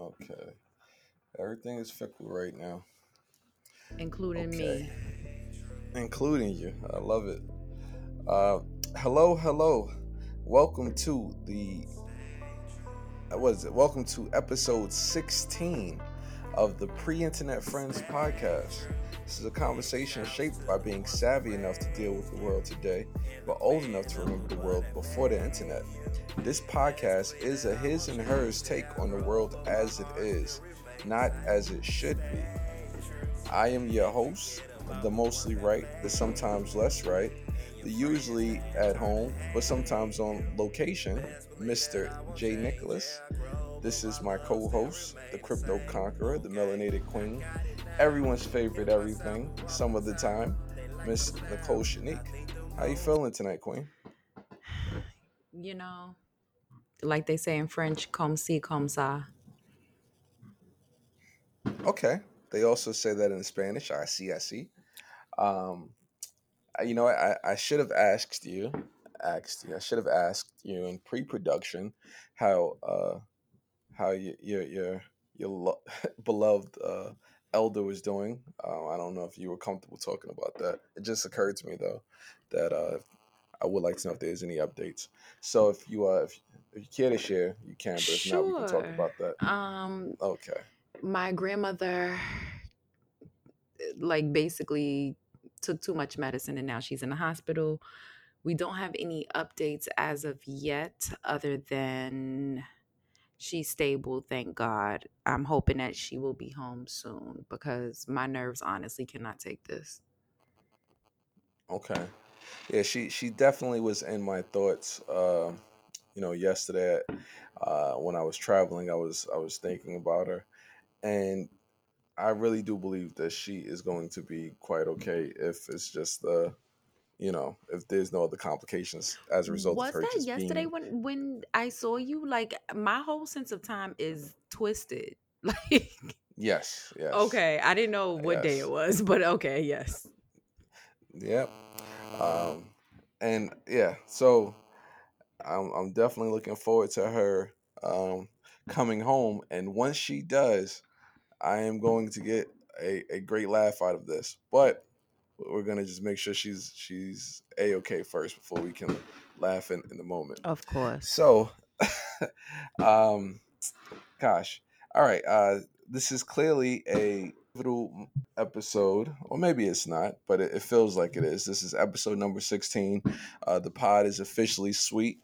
Okay. Everything is fickle right now, including Okay. me. including you. I love it. Uh, hello, hello. Welcome to the what is it? Welcome to episode 16 of the Pre-Internet Friends podcast. This is a conversation shaped by being savvy enough to deal with the world today, but old enough to remember the world before the internet. This podcast is a his and hers take on the world as it is, not as it should be. I am your host, the mostly right, the sometimes less right, the usually at home, but sometimes on location, Mr. J. Nicholas. This is my co host, the crypto conqueror, the melanated queen, everyone's favorite everything, some of the time, Miss Nicole Shanique. How you feeling tonight, Queen? You know, like they say in French, comme si, comme ça. Okay. They also say that in Spanish. I see, I see. Um, you know, I, I should have asked you, asked you, I should have asked you in pre-production how uh how you, your your your lo- beloved uh, elder was doing. Um, I don't know if you were comfortable talking about that. It just occurred to me though that uh, I would like to know if there's any updates. So if you uh if, if you care to share, you can. But if not, we can talk Sure. about that. Um, Okay. my grandmother, like, basically took too much medicine and now she's in the hospital. We don't have any updates as of yet, other than she's stable, thank God. I'm hoping that she will be home soon because my nerves honestly cannot take this. Okay. Yeah, she she definitely was in my thoughts. Um, you know, yesterday uh, when I was traveling, I was I was thinking about her, and I really do believe that she is going to be quite okay if it's just the, you know, if there's no other complications as a result Was of her that yesterday being. when when I saw you? Like my whole sense of time is twisted. Like Yes, yes, okay, I didn't know what day it was, but okay, yes. yep. Um, and yeah, so I'm I'm definitely looking forward to her um coming home, and once she does. I am going to get a, a great laugh out of this, but we're gonna just make sure she's she's a okay first before we can laugh in, in the moment. Of course. So, um, gosh, all right. Uh, this is clearly a pivotal episode, or maybe it's not, but it, it feels like it is. This is episode number sixteen. Uh, the pod is officially sweet.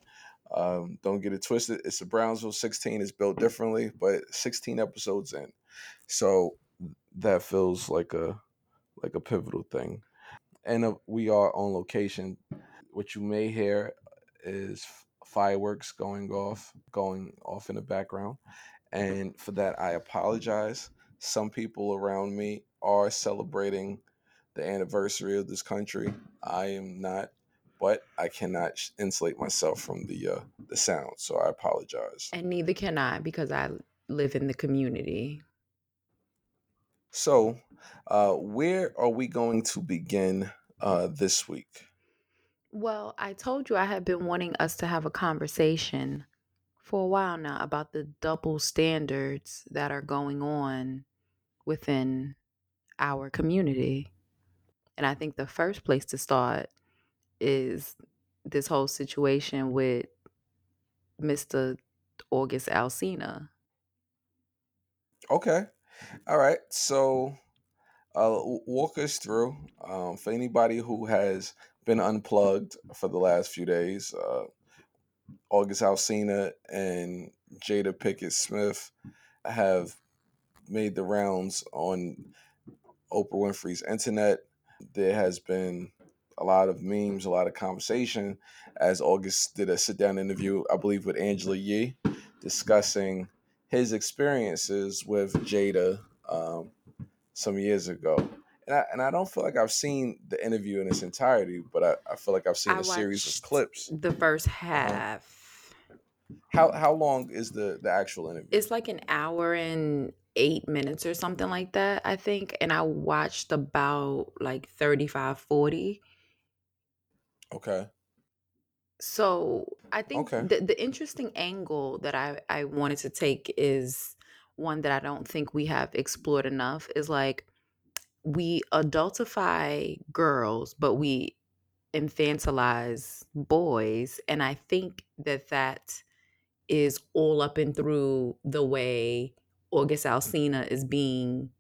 Um, don't get it twisted. It's a Brownsville 16. It's built differently, but 16 episodes in. So that feels like a like a pivotal thing. And uh, we are on location. What you may hear is fireworks going off, going off in the background. And for that, I apologize. Some people around me are celebrating the anniversary of this country. I am not, but I cannot insulate myself from the uh, the sound, so I apologize. And neither can I because I live in the community. So, uh, where are we going to begin uh, this week? Well, I told you I have been wanting us to have a conversation for a while now about the double standards that are going on within our community. And I think the first place to start is this whole situation with Mr. August Alsina. Okay, all right. So, uh, walk us through um, for anybody who has been unplugged for the last few days. Uh, August Alsina and Jada Pinkett Smith have made the rounds on Oprah Winfrey's internet. There has been a lot of memes, a lot of conversation as August did a sit down interview, I believe, with Angela Yee, discussing his experiences with Jada um, some years ago. And I, and I don't feel like I've seen the interview in its entirety, but I, I feel like I've seen I a series of clips. the first Uh-huh. half. How how long is the the actual interview? It's like an hour and eight minutes or something like that, I think. And I watched about like 35, 40. Okay. So I think Okay. the, the interesting angle that I, I wanted to take is one that I don't think we have explored enough is like we adultify girls, but we infantilize boys. And I think that that is all up and through the way August Alsina is being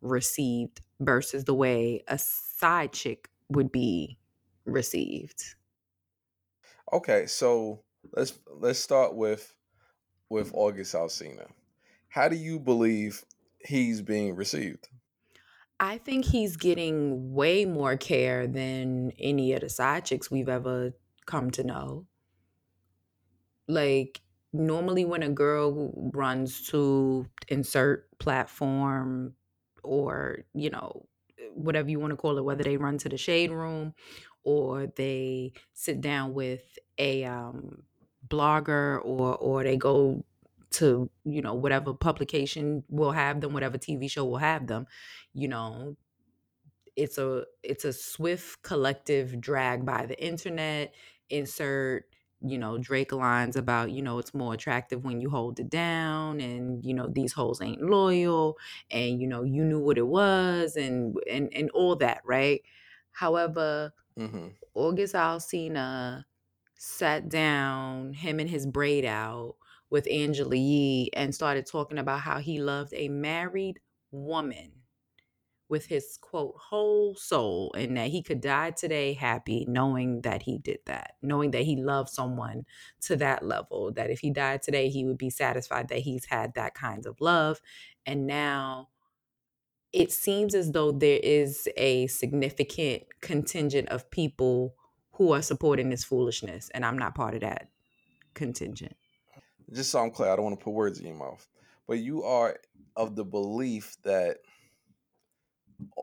received versus the way a side chick would be received. Okay, so let's let's start with with August Alsina. How do you believe he's being received? I think he's getting way more care than any of the side chicks we've ever come to know. Like normally when a girl runs to insert platform or, you know, whatever you want to call it, whether they run to the shade room or they sit down with a um, blogger or or they go to you know whatever publication will have them whatever tv show will have them you know it's a it's a swift collective drag by the internet insert you know drake lines about you know it's more attractive when you hold it down and you know these hoes ain't loyal and you know you knew what it was and and and all that right? However hmm august alsina sat down him and his braid out with angela yee and started talking about how he loved a married woman with his quote whole soul and that he could die today happy knowing that he did that knowing that he loved someone to that level that if he died today he would be satisfied that he's had that kind of love. And now it seems as though there is a significant contingent of people who are supporting this foolishness and i'm not part of that contingent Just so I'm clear, I don't want to put words in your mouth, but you are of the belief that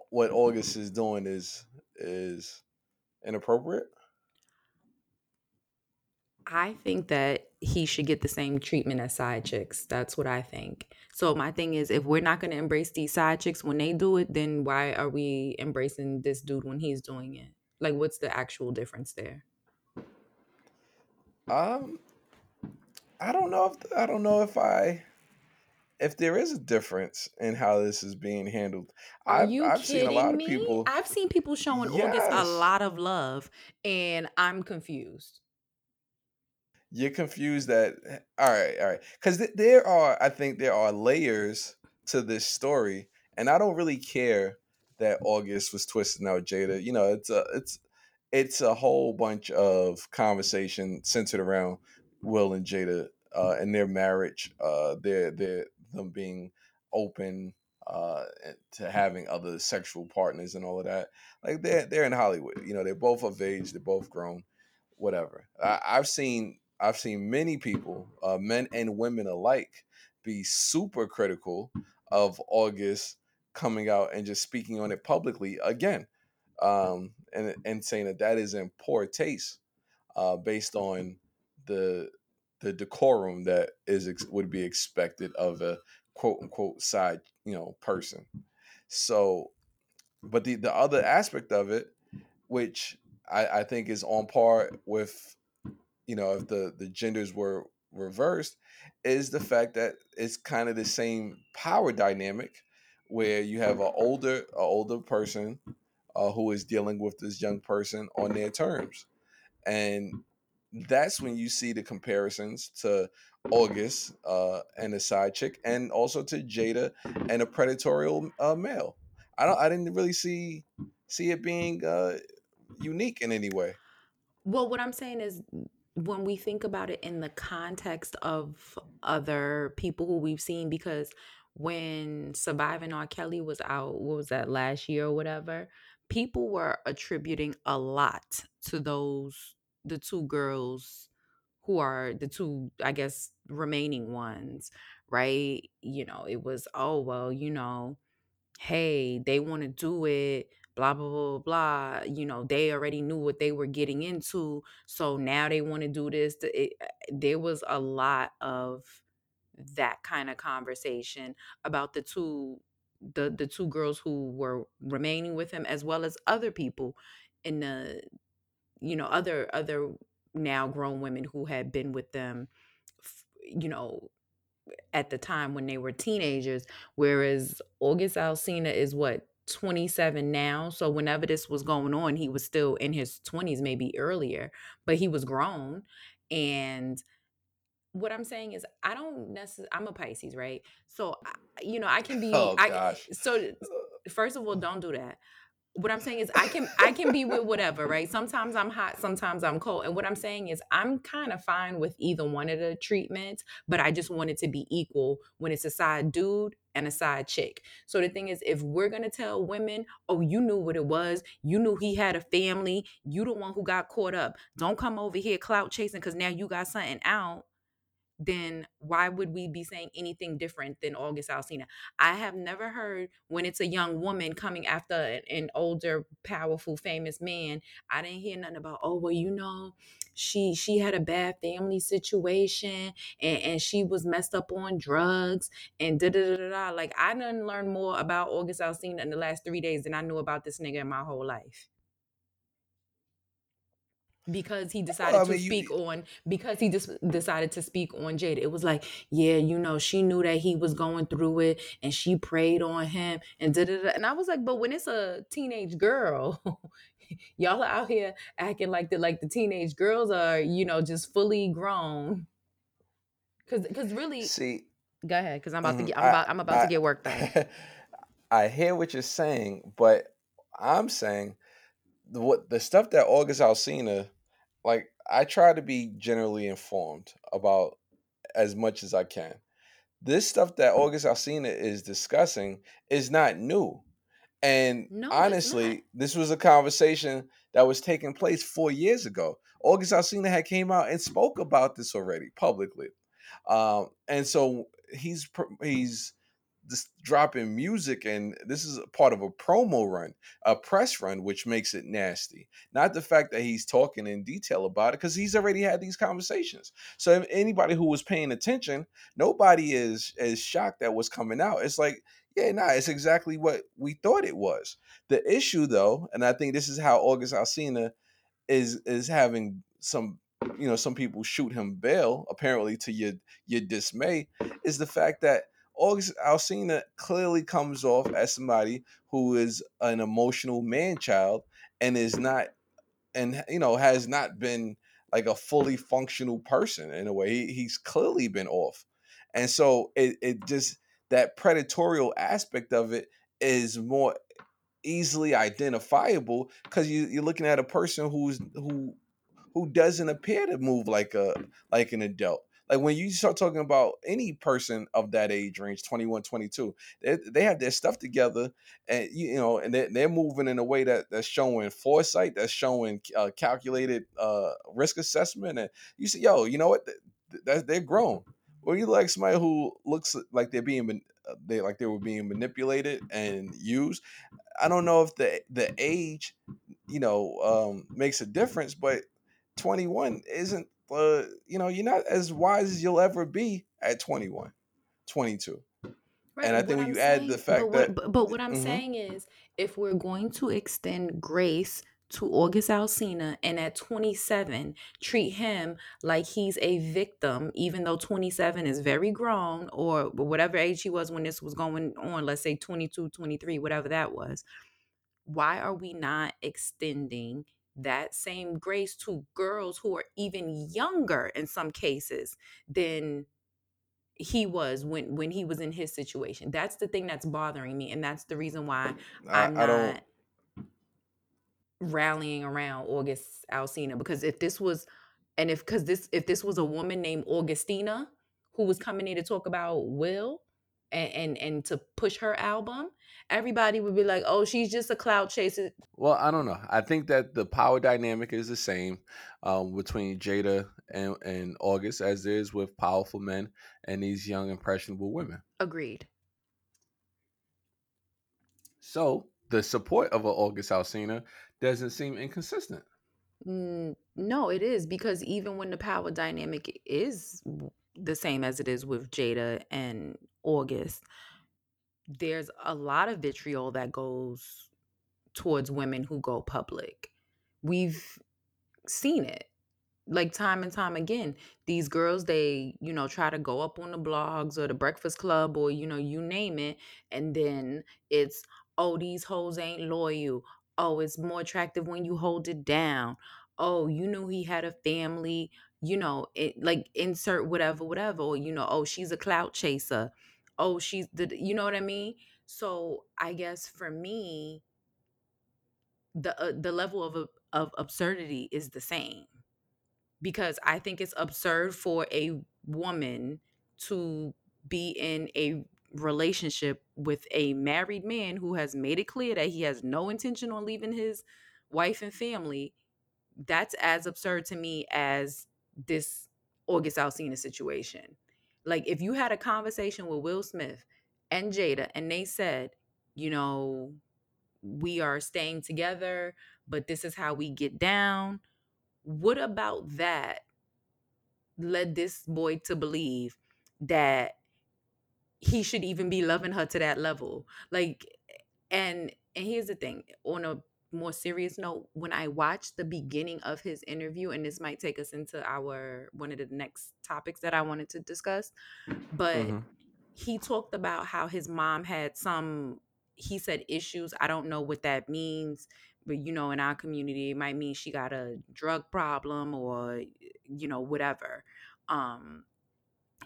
what August is doing is is inappropriate. I think that he should get the same treatment as side chicks. That's what I think. So my thing is if we're not going to embrace these side chicks when they do it, then why are we embracing this dude when he's doing it? Like what's the actual difference there? Um, I don't know if I don't know if I if there is a difference in how this is being handled. Are I've you I've seen a lot kidding of me? people. I've seen people showing August a lot of love and I'm confused. You're confused that. All right, all right, because th- there are I think there are layers to this story, and I don't really care that August was twisting out Jada. You know, it's a it's it's a whole bunch of conversation centered around Will and Jada uh, and their marriage, uh, their their them being open uh, to having other sexual partners and all of that. Like they're they're in Hollywood, you know, they're both of age, they're both grown, whatever. I, I've seen I've seen many people, uh, men and women alike, be super critical of August coming out and just speaking on it publicly again um, and and saying that that is in poor taste uh, based on the the decorum that is ex- would be expected of a quote unquote side you know person. So, but the the other aspect of it, which I, I think is on par with you know if the the genders were reversed, is the fact that it's kind of the same power dynamic where you have an older a older person uh, who is dealing with this young person on their terms. And that's when you see the comparisons to August uh, and a side chick, and also to Jada and a predatory uh, male. I don't. I didn't really see see it being uh, unique in any way. Well, what I'm saying is when we think about it in the context of other people who we've seen, because when Surviving R. Kelly was out, what was that last year or whatever, people were attributing a lot to those, the two girls who are the two, I guess, remaining ones, right? You know, it was, oh, well, you know, hey, they want to do it, blah, blah, blah, blah. You know, they already knew what they were getting into. So now they want to do this. It, uh, there was a lot of that kind of conversation about the two the the two girls who were remaining with him as well as other people in the you know other other now grown women who had been with them you know at the time when they were teenagers, whereas August Alsina is what 27 now. So whenever this was going on, he was still in his 20s, maybe earlier, but he was grown. And what I'm saying is, I don't necessarily, I'm a Pisces, right? So, you know, I can be, oh I, gosh. so first of all, don't do that what I'm saying is I can I can be with whatever, right? Sometimes I'm hot, sometimes I'm cold. And what I'm saying is I'm kind of fine with either one of the treatments, but I just want it to be equal when it's a side dude and a side chick. So the thing is if we're going to tell women, "Oh, you knew what it was. You knew he had a family. You the one who got caught up. Don't come over here clout chasing cuz now you got something out." Then why would we be saying anything different than August Alsina? I have never heard when it's a young woman coming after an, an, older, powerful, famous man. I didn't hear nothing about, oh well, you know, she she had a bad family situation and, and she was messed up on drugs and da da da da. Like I didn't learn more about August Alsina in the last three days than I knew about this nigga in my whole life because he decided well, I mean, to speak you, on because he just decided to speak on Jada. It was like, yeah, you know, she knew that he was going through it and she prayed on him and da da da. And I was like, but when it's a teenage girl, y'all are out here acting like the like the teenage girls are, you know, just fully grown. Cause cause really see go ahead, because I'm about mm-hmm, to get I'm I, about I'm about I, to get work done. I hear what you're saying, but I'm saying the what the stuff that August Alsina, like I try to be generally informed about as much as I can. This stuff that August Alsina is discussing is not new. And no, honestly, this was a conversation that was taking place four years ago. August Alsina had came out and spoke about this already publicly, um, and so he's he's just dropping music and this is part of a promo run a press run which makes it nasty. Not the fact that he's talking in detail about it because he's already had these conversations. So anybody who was paying attention nobody is is shocked at what's coming out. It's like yeah nah it's exactly what we thought it was. The issue though and i think this is how august alsina is is having some you know some people shoot him bail apparently to your your dismay is the fact that August Alsina clearly comes off as somebody who is an emotional man child and is not and you know has not been like a fully functional person in a way. He, he's clearly been off. And so it, it just that predatorial aspect of it is more easily identifiable because you, you're looking at a person who's who who doesn't appear to move like a like an adult like when you start talking about any person of that age range 21 22 they, they have their stuff together and you know and they're, they're moving in a way that that's showing foresight that's showing uh, calculated uh, risk assessment and you say yo you know what? That they're grown. Well you like somebody who looks like they're being uh, they like they were being manipulated and used. I don't know if the the age you know um makes a difference but 21 isn't you know, you're not as wise as you'll ever be at 21, 22. Right, and I think when I'm you saying, add the fact but what, that. But, but what I'm mm-hmm. saying is, if we're going to extend grace to August Alsina and at 27 treat him like he's a victim, even though 27 is very grown or whatever age he was when this was going on, let's say 22, 23, whatever that was. Why are we not extending that same grace to girls who are even younger in some cases than he was when when he was in his situation. That's the thing that's bothering me and that's the reason why i'm I, I not rallying around august alsina because if this was and if because this if this was a woman named augustina who was coming in to talk about will and, and and to push her album everybody would be like oh she's just a cloud chaser. Well i don't know. I think that the power dynamic is the same um, between jada and, and august as there is with powerful men and these young impressionable women. Agreed. So the support of an august alsina doesn't seem inconsistent. Mm, no it is because even when the power dynamic is the same as it is with jada and August, there's a lot of vitriol that goes towards women who go public. We've seen it. like time and time again these girls they you know try to go up on the blogs or the breakfast club or you know you name it and then it's oh these hoes ain't loyal oh it's more attractive when you hold it down oh you knew he had a family you know it like insert whatever whatever or you know oh she's a clout chaser oh she's the you know what i mean so i guess for me the uh, the level of of absurdity is the same because I think it's absurd for a woman to be in a relationship with a married man who has made it clear that he has no intention on leaving his wife and family. That's as absurd to me as this August Alsina situation. Like if you had a conversation with Will Smith and Jada and they said, you know, we are staying together, but this is how we get down what about that led this boy to believe that he should even be loving her to that level? Like and and here's the thing on a more serious note when i watched the beginning of his interview and this might take us into our one of the next topics that i wanted to discuss but mm-hmm. he talked about how his mom had some he said issues i don't know what that means but you know in our community it might mean she got a drug problem or you know whatever um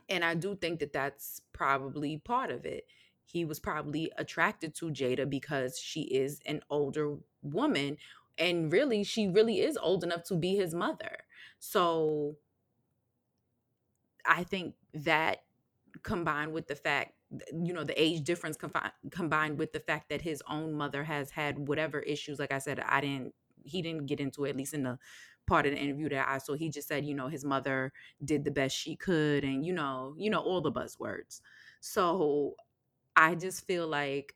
and i do think that that's probably part of it he was probably attracted to jada because she is an older woman and really she really is old enough to be his mother. So i think that combined with the fact you know the age difference confi- combined with the fact that his own mother has had whatever issues like i said i didn't he didn't get into it at least in the part of the interview that i saw he just said you know his mother did the best she could and you know you know all the buzzwords. So i just feel like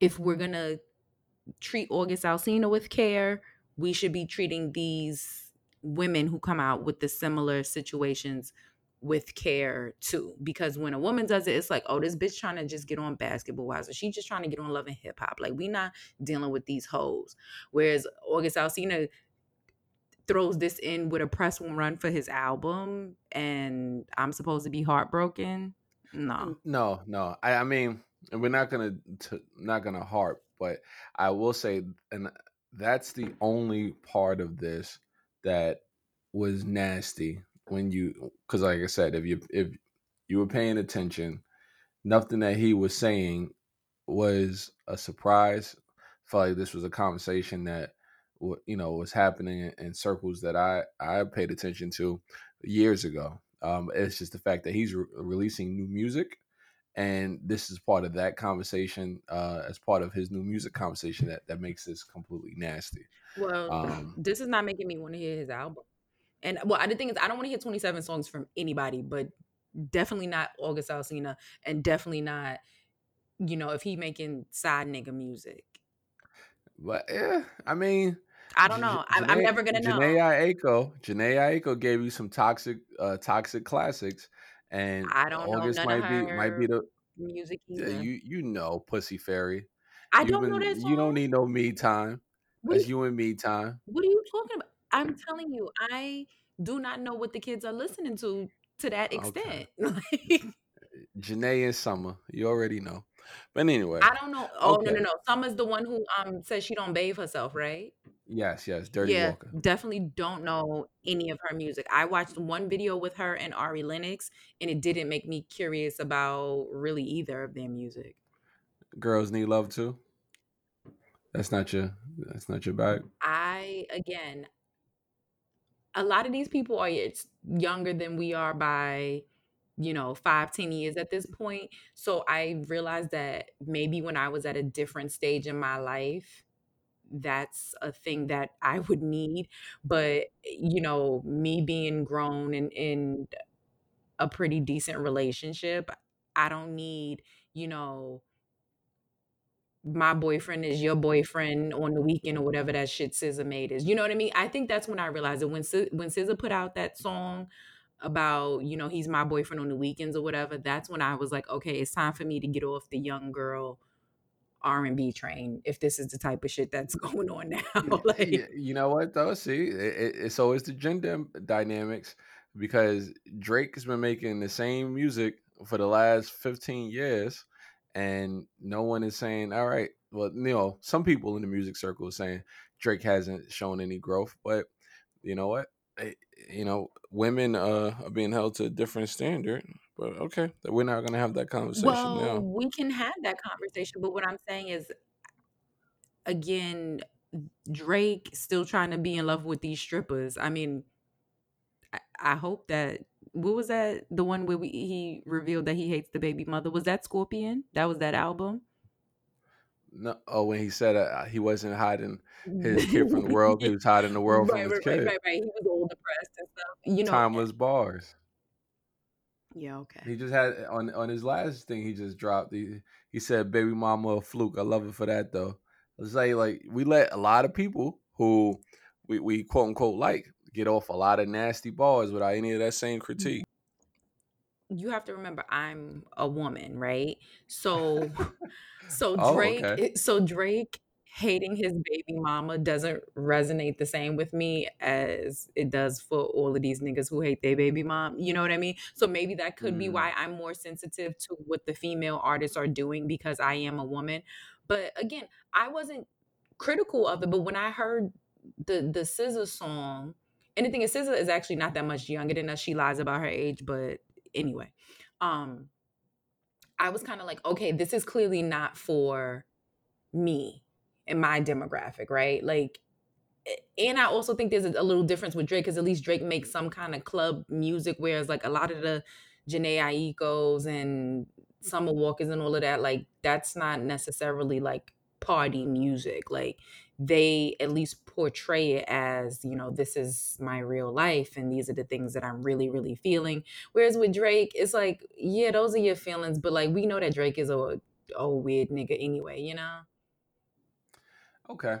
if we're gonna treat august alsina with care we should be treating these women who come out with the similar situations with care too. Because when a woman does it, it's like, oh, this bitch trying to just get on Basketball Wives, or she just trying to get on love and hip hop. Like we not dealing with these hoes. Whereas August Alsina throws this in with a press run for his album, and I'm supposed to be heartbroken. No, no, no. I, I mean, we're not gonna t- not gonna harp, but I will say, and that's the only part of this that was nasty when you because like I said, if you if you were paying attention, nothing that he was saying was a surprise. I felt like this was a conversation that you know was happening in circles that I I paid attention to years ago. Um, it's just the fact that he's re- releasing new music, and this is part of that conversation uh, as part of his new music conversation that that makes this completely nasty. Well, um, this is not making me want to hear his album. And well, the thing is, I don't want to hear 27 songs from anybody, but definitely not August Alsina, and definitely not, you know, if he making side nigga music. But yeah, I mean, I don't know. I'm, I'm never gonna know. Jhené Aiko, Jhené Aiko gave you some toxic, uh, toxic classics, and I don't August know. might be might be the music. Either. You you know, Pussy Fairy. I You've don't been, know that song. You don't need no me time. What That's you, you and me time. What are you talking about? I'm telling you, I do not know what the kids are listening to to that extent. Okay. Jhené and Summer, you already know. But anyway, I don't know. Oh okay. no, no, no. Summer's the one who um says she don't bathe herself, right? Yes, yes. Dirty yeah, Walker. Definitely don't know any of her music. I watched one video with her and Ari Lennox, and it didn't make me curious about really either of their music. Girls need love too. That's not your. That's not your bag. I again, a lot of these people are younger than we are by you know five ten years at this point so i realized that maybe when i was at a different stage in my life that's a thing that i would need but you know me being grown and in a pretty decent relationship i don't need you know my boyfriend is your boyfriend on the weekend or whatever that shit SZA made is. You know what I mean? I think that's when I realized it when when SZA put out that song about you know he's my boyfriend on the weekends or whatever. That's when I was like, okay, it's time for me to get off the young girl R&B train if this is the type of shit that's going on now. like, Yeah, you know what though? See, it, it, it's always the gender dynamics because Drake has been making the same music for the last 15 years, and no one is saying, "All right." Well, you know, some people in the music circle are saying Drake hasn't shown any growth, but you know what? Eh, You know, women uh, are being held to a different standard. But okay, we're not gonna have that conversation well, now. we can have that conversation, but what I'm saying is again, Drake still trying to be in love with these strippers. I mean, I, I hope that what was that the one where we, he revealed that he hates the baby mother? Was that Scorpion? That was that album. No, oh, when he said uh, he wasn't hiding his kid from the world, he was hiding the world right, from his right, kid. right, right, right. He was all depressed and stuff. You know, Timeless bars. Yeah, okay. He just had on on his last thing he just dropped. He he said, "Baby mama a fluke." I love it for that though. Let's say like we let a lot of people who we, we quote unquote like get off a lot of nasty bars without any of that same mm-hmm. critique. you have to remember I'm a woman, right? So so Oh, Drake okay. so Drake hating his baby mama doesn't resonate the same with me as it does for all of these niggas who hate their baby mom. You know what I mean? So maybe that could be Mm. why I'm more sensitive to what the female artists are doing because I am a woman. But again, I wasn't critical of it, but when I heard the the SZA song, and the thing is, SZA is actually not that much younger than us. She lies about her age, but anyway, um, I was kind of like, okay, this is clearly not for me and my demographic, right? Like, and I also think there's a little difference with Drake because at least Drake makes some kind of club music, whereas like a lot of the Jhené Aikos and Summer Walkers and all of that, like that's not necessarily like party music. Like they at least portray it as, you know, this is my real life and these are the things that I'm really, really feeling. Whereas with Drake, it's like, yeah, those are your feelings, but like we know that Drake is a, a weird nigga anyway, you know? Okay.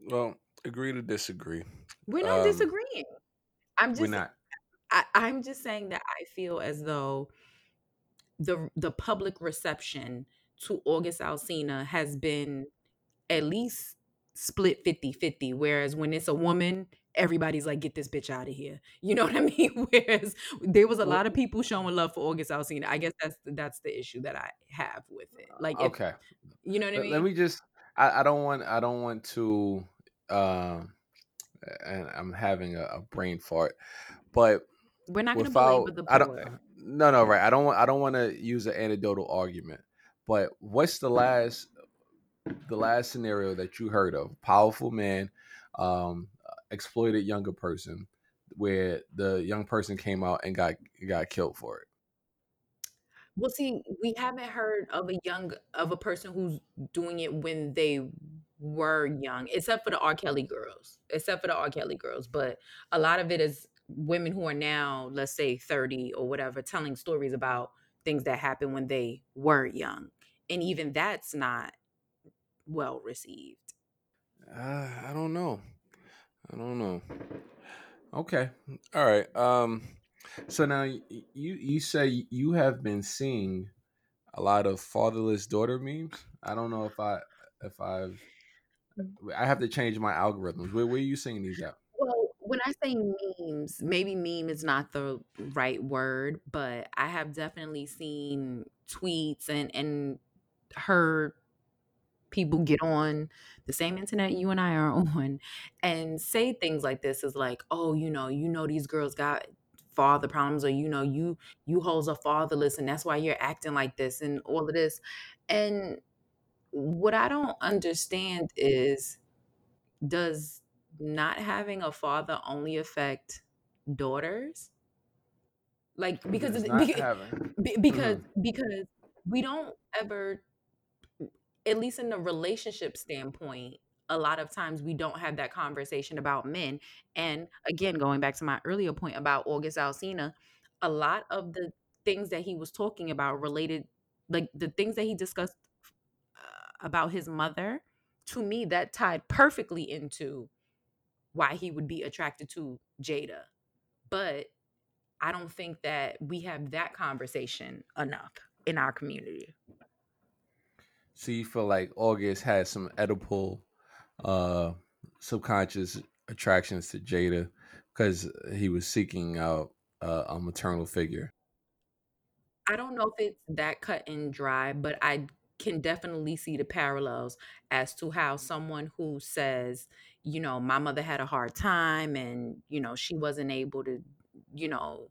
Well, agree to disagree. We're not Um, disagreeing. I'm We're just not. I, I'm just saying that I feel as though the the public reception to August Alsina has been at least split 50-50 whereas when it's a woman everybody's like get this bitch out of here you know what i mean whereas there was a lot of people showing love for august alsina i guess that's that's the issue that i have with it like if, Okay. you know what i mean let me just. I, I don't want. I don't want to. Um, and I'm having a, a brain fart, but we're not going to belabor the I don't no no right I don't want I don't want to use an anecdotal argument but what's the last the last scenario that you heard of powerful man um exploited younger person where the young person came out and got got killed for it Well, see, we haven't heard of a young of a person who's doing it when they were young, except for the R. Kelly girls, except for the R. Kelly girls. But a lot of it is women who are now, let's say, 30 or whatever, telling stories about things that happened when they were young. And even that's not well received. uh, I don't know I don't know okay all right um so now you you say you have been seeing a lot of fatherless daughter memes I don't know if I if I've mm. I have to change my algorithms. Where, where are you seeing these at? Well, when I say memes, maybe meme is not the right word, but I have definitely seen tweets and and heard people get on the same internet you and I are on and say things like this is like, "Oh, you know, you know these girls got father problems or you know you you hoes are fatherless and that's why you're acting like this and all of this." And what I don't understand is does not having a father only affect daughters? Like because It's it's- not beca- having. be- because mm-hmm. because we don't ever at least in the relationship standpoint a lot of times we don't have that conversation about men and again going back to my earlier point about august alsina a lot of the things that he was talking about related like the things that he discussed uh, about his mother to me that tied perfectly into why he would be attracted to jada. But i don't think that we have that conversation enough in our community. So you feel like August has some Oedipal, uh, subconscious attractions to Jada because he was seeking out uh, a maternal figure. I don't know if it's that cut and dry, but I can definitely see the parallels as to how someone who says, you know, my mother had a hard time and, you know, she wasn't able to, you know,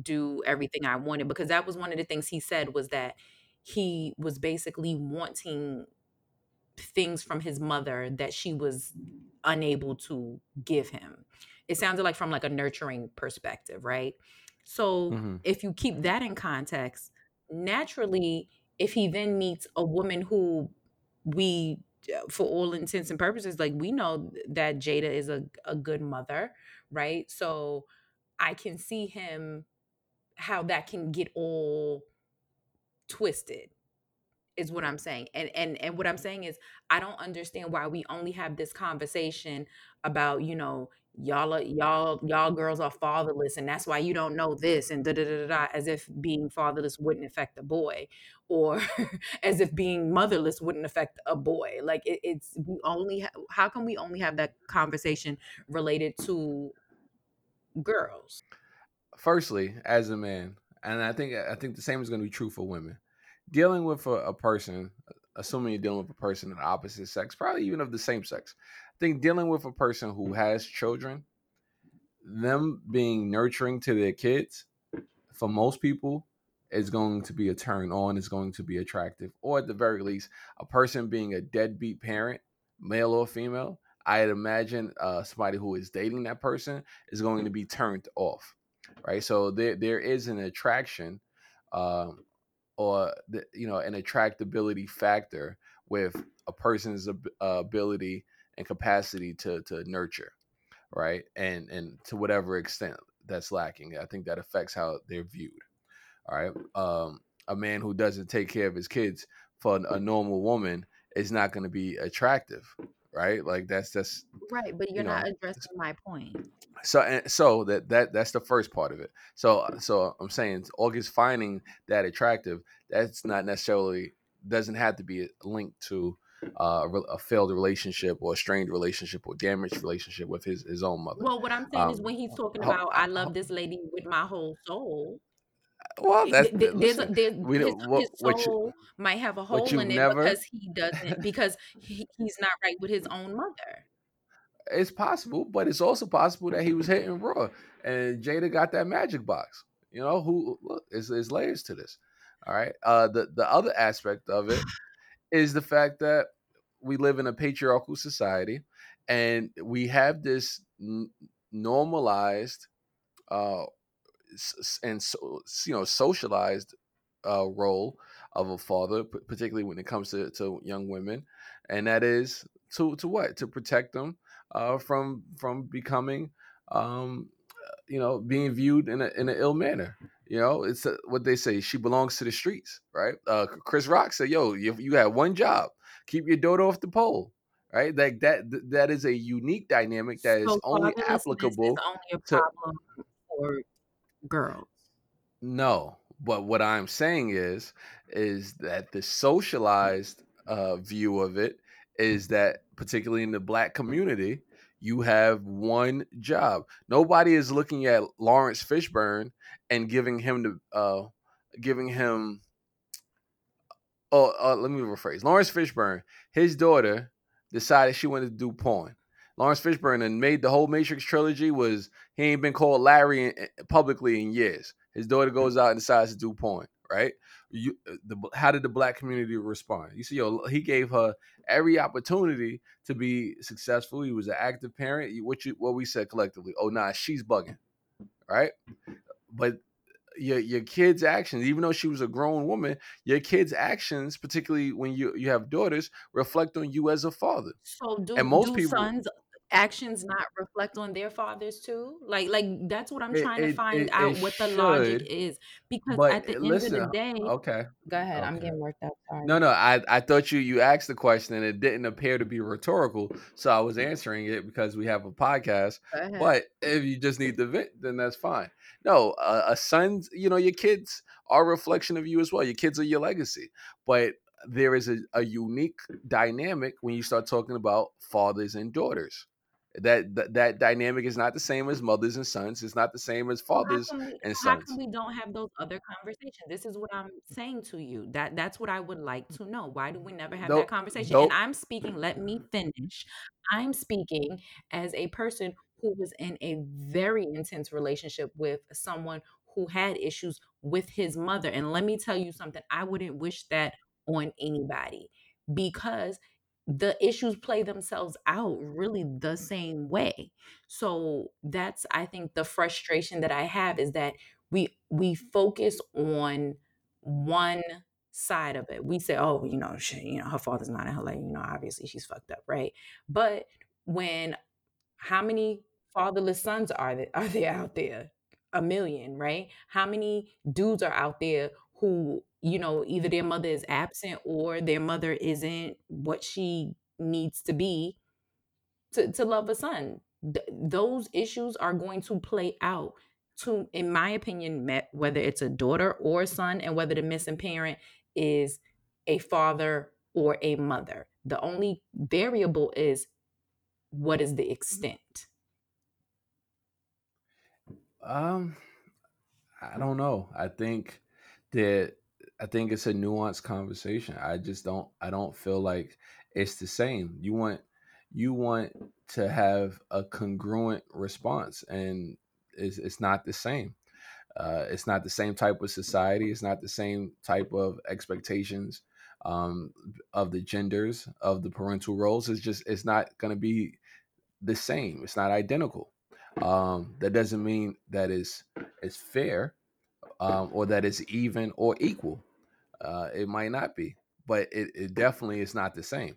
do everything I wanted because that was one of the things he said was that he was basically wanting things from his mother that she was unable to give him. It sounded like from like a nurturing perspective, right? So hmm if you keep that in context, naturally, if he then meets a woman who we, uh, for all intents and purposes, like we know that Jada is a, a good mother, right? So I can see him how that can get all twisted is what I'm saying. And and and what I'm saying is I don't understand why we only have this conversation about, you know, y'all y'all y'all girls are fatherless and that's why you don't know this and da da da da da, as if being fatherless wouldn't affect a boy or as if being motherless wouldn't affect a boy. Like it, it's we only ha- how can we only have that conversation related to girls? Firstly, as a man, and I think I think the same is going to be true for women. Dealing with a, a person, assuming you're dealing with a person of the opposite sex, probably even of the same sex. I think dealing with a person who has children, them being nurturing to their kids, for most people, is going to be a turn on, is going to be attractive, or at the very least, a person being a deadbeat parent, male or female. I'd imagine uh, somebody who is dating that person is going to be turned off, right? So there there is an attraction, um, or the, you know, an attractability factor with a person's ab- uh, ability and capacity to to nurture, right? And and to whatever extent that's lacking, I think that affects how they're viewed. All right. Um, a man who doesn't take care of his kids for a normal woman is not going to be attractive, right? Like that's that's Right, but you you're not addressing my point. so and so that that that's the first part of it. So so I'm saying August finding that attractive. That's not necessarily doesn't have to be linked to uh, a, failed relationship or a strained relationship or damaged relationship with his his own mother. Well, what I'm saying is Um, when he's talking about I love this lady with my whole soul, well, that's th- th- there's a, listen. there We his what his you soul might have a hole in it never because he doesn't because he, he's not right with his own mother. It's possible, but it's also possible that he was hitting raw, and Jada got that magic box. You know, who look, there's, there's layers to this. All right. Uh, the the other aspect of it is the fact that we live in a patriarchal society, and we have this n- normalized uh, and so, you know socialized uh, role of a father, particularly when it comes to, to young women, and that is to to what to protect them uh, from from becoming, um, you know, being viewed in a in an ill manner. You know, it's uh what they say. She belongs to the streets, right? Uh, Chris Rock said, "Yo, you, you have one job: keep your daughter off the pole." Right, like that. That is a unique dynamic that is So only fatherlessness is applicable only a to problem for girls. No, but what I'm saying is, is that the socialized uh, view of it is that, particularly in the black community, you have one job. Nobody is looking at Laurence Fishburne and giving him the, uh, giving him. Oh, uh, let me rephrase. Laurence Fishburne, his daughter decided she wanted to do porn. Laurence Fishburne and made the whole Matrix trilogy was he ain't been called Larry in, publicly in years. His daughter goes out and decides to do porn, right? You, uh, the, how did the black community respond? You see, yo, he gave her every opportunity to be successful. He was an active parent. What you, what we said collectively? Oh, nah, she's bugging, right? But your your kid's actions, even though she was a grown woman, your kid's actions, particularly when you you have daughters, reflect on you as a father. So And do most do people, sons actions not reflect on their fathers too? Like like that's what I'm it trying to it find it, out what the logic is because at the end of the day, okay, go ahead. I'm getting worked up. No, Sorry. no, I, I thought you you asked the question and it didn't appear to be rhetorical, so I was answering it because we have a podcast. But if you just need the vent, then that's fine. No, uh, a son's, you know, your kids are a reflection of you as well. Your kids are your legacy. But there is a, a unique dynamic when you start talking about fathers and daughters. That, that that dynamic is not the same as mothers and sons. It's not the same as fathers we, and sons. how come we don't have those other conversations? This is what I'm saying to you. That that's what I would like to know. Why do we never have that conversation? And I'm speaking. Let me finish. I'm speaking as a person who was in a very intense relationship with someone who had issues with his mother. And let me tell you something. I wouldn't wish that on anybody because the issues play themselves out really the mm. same way. So that's I think the frustration that I have is that we we focus on one side of it. We say, "Oh, you know, she, you know, her father's not in her life. You know, obviously she's fucked up, right?" But when how many fatherless sons are there are there out there? A million, right? How many dudes are out there who you know either their mother is absent or their mother isn't what she needs to be to, to love a son. Th- those issues are going to play out to in my opinion met whether it's a daughter or a son and whether the missing parent is a father or a mother. The only variable is what is the extent. Um i don't know. I think that I think it's a nuanced conversation. I just don't I don't feel like it's the same. You want you want to have a congruent response and it's, it's not the same. Uh, it's not the same type of society. It's not the same type of expectations um, of the genders of the parental roles. It's just it's not going to be the same. It's not identical. Um, that doesn't mean that is it's fair um, or that it's even or equal. Uh, it might not be, but it, it definitely is not the same.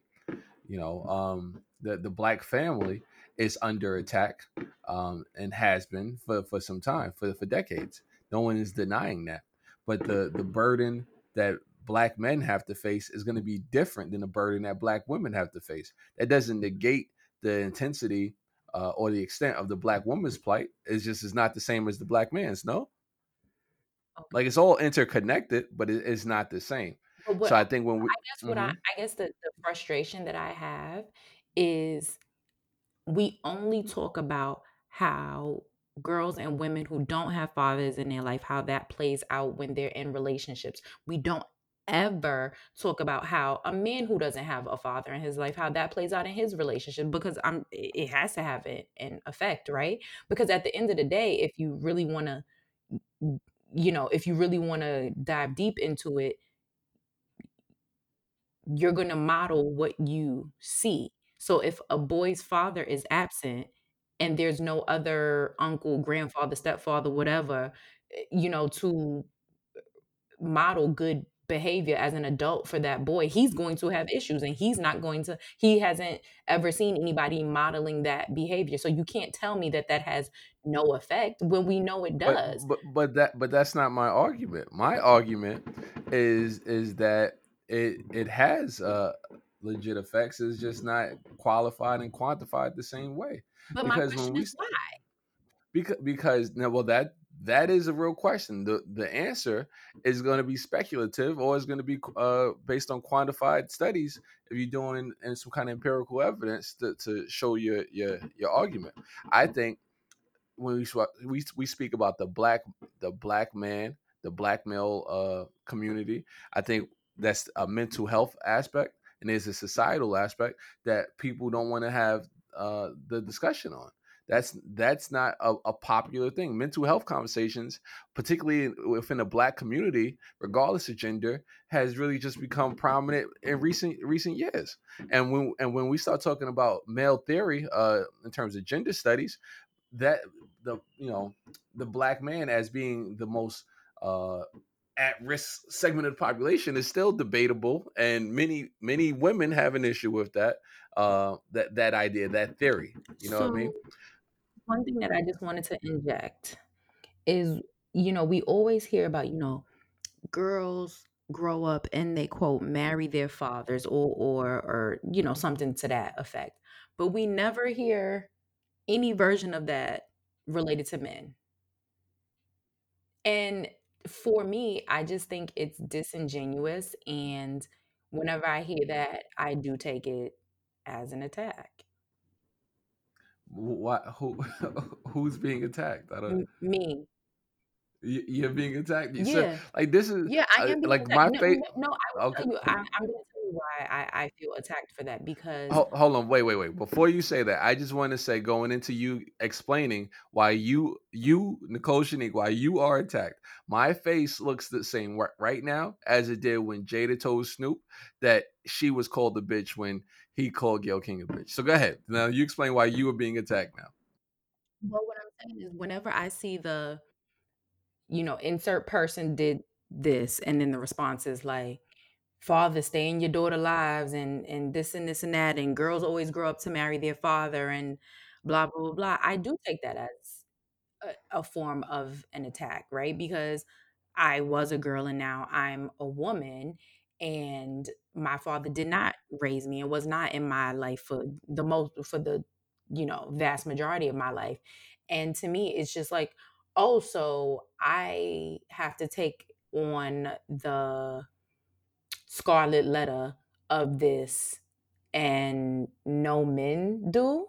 You know, um, the the black family is under attack um, and has been for, for some time, for for decades. No one is denying that, but the the burden that black men have to face is going to be different than the burden that black women have to face. That doesn't negate the intensity uh, or the extent of the black woman's plight. It's just is not the same as the black man's. No. Okay. Like it's all interconnected, but it, it's not the same. What, so I think when we, I guess what mm-hmm. I, I guess the, the frustration that I have is we only talk about how girls and women who don't have fathers in their life, how that plays out when they're in relationships. We don't ever talk about how a man who doesn't have a father in his life how that plays out in his relationship because i'm it has to have an effect right because at the end of the day if you really want to you know, if you really want to dive deep into it, you're going to model what you see. So if a boy's father is absent and there's no other uncle, grandfather, stepfather, whatever, eh, you know, to model good behavior as an adult for that boy, he's going to have issues and he's not going to, he hasn't ever seen anybody modeling that behavior. So you can't tell me that that has no effect when we know it does. But, but, but that, but that's not my argument. My argument is, is that it, it has, uh, legit effects is just not qualified and quantified the same way. But because my question when we, is why? Because because now well that that is a real question. The the answer is going to be speculative or is going to be uh, based on quantified studies if you're doing and some kind of empirical evidence to, to show your, your your argument. I think when we we we speak about the black the black man, the black male uh, community, I think that's a mental health aspect and there's a societal aspect that people don't want to have uh, the discussion on. That's that's not a, a, popular thing. Mental health conversations, particularly within the Black community, regardless of gender, has really just become prominent in recent recent years. And when and when we start talking about male theory, uh, in terms of gender studies, that the you know the black man as being the most uh, at risk segment of the population is still debatable, and many many women have an issue with that uh, that that idea, that theory. You know so, what I mean? one thing that I just wanted to inject is, you know, we always hear about, you know, girls grow up and they quote marry their fathers or or or you know something to that effect. But we never hear any version of that related to men. And for me, I just think it's disingenuous and whenever I hear that, I do take it as an attack. What? Who? Who's being attacked? I don't. Me. You- You're being attacked. You Yeah. said like this is Yeah, I uh, am being like attacked. my face. no, no, I will Okay. tell you. I, I'm going to tell you why I, I feel attacked for that because Hold, hold on, wait, wait, wait. Before you say that, I just want to say, going into you explaining why you, you Nicole Shanique, why you are attacked. My face looks the same right now as it did when Jada told Snoop that she was called a bitch when he called Gail King a bitch. So go ahead. Now you explain why you were being attacked now. Well, what I'm saying is, whenever I see the, you know, insert person did this, and then the response is like, "Father, stay in your daughter lives," and and this and this and that, and girls always grow up to marry their father, and blah blah blah. blah. I do take that as a, a form of an attack, right? Because I was a girl and now I'm a woman, and my father did not raise me and was not in my life for the most for the you know vast majority of my life. And to me it's just like oh so i have to take on the scarlet letter of this and no men do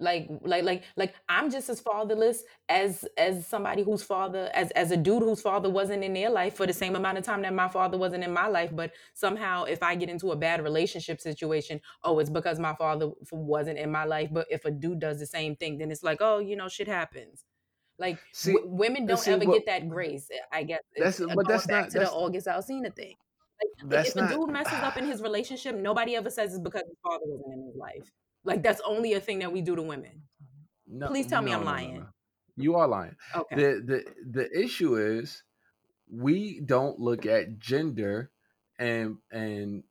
like like like like i'm just as fatherless as as somebody whose father as as a dude whose father wasn't in their life for the same amount of time that my father wasn't in my life but somehow if i get into a bad relationship situation oh it's because my father f- wasn't in my life but if a dude does the same thing then it's like oh you know shit happens. Like See, w- women don't see, ever get that grace eh, i guess That's- It's, but that's back not- to the august alsina thing. Like, That's if not- a dude messes up in his relationship nobody ever says it's because his father wasn't in his life like that's only a thing that we do to women No, Please tell me I'm no, no, lying. no. You are lying. Okay. the the the issue is we don't look at gender and and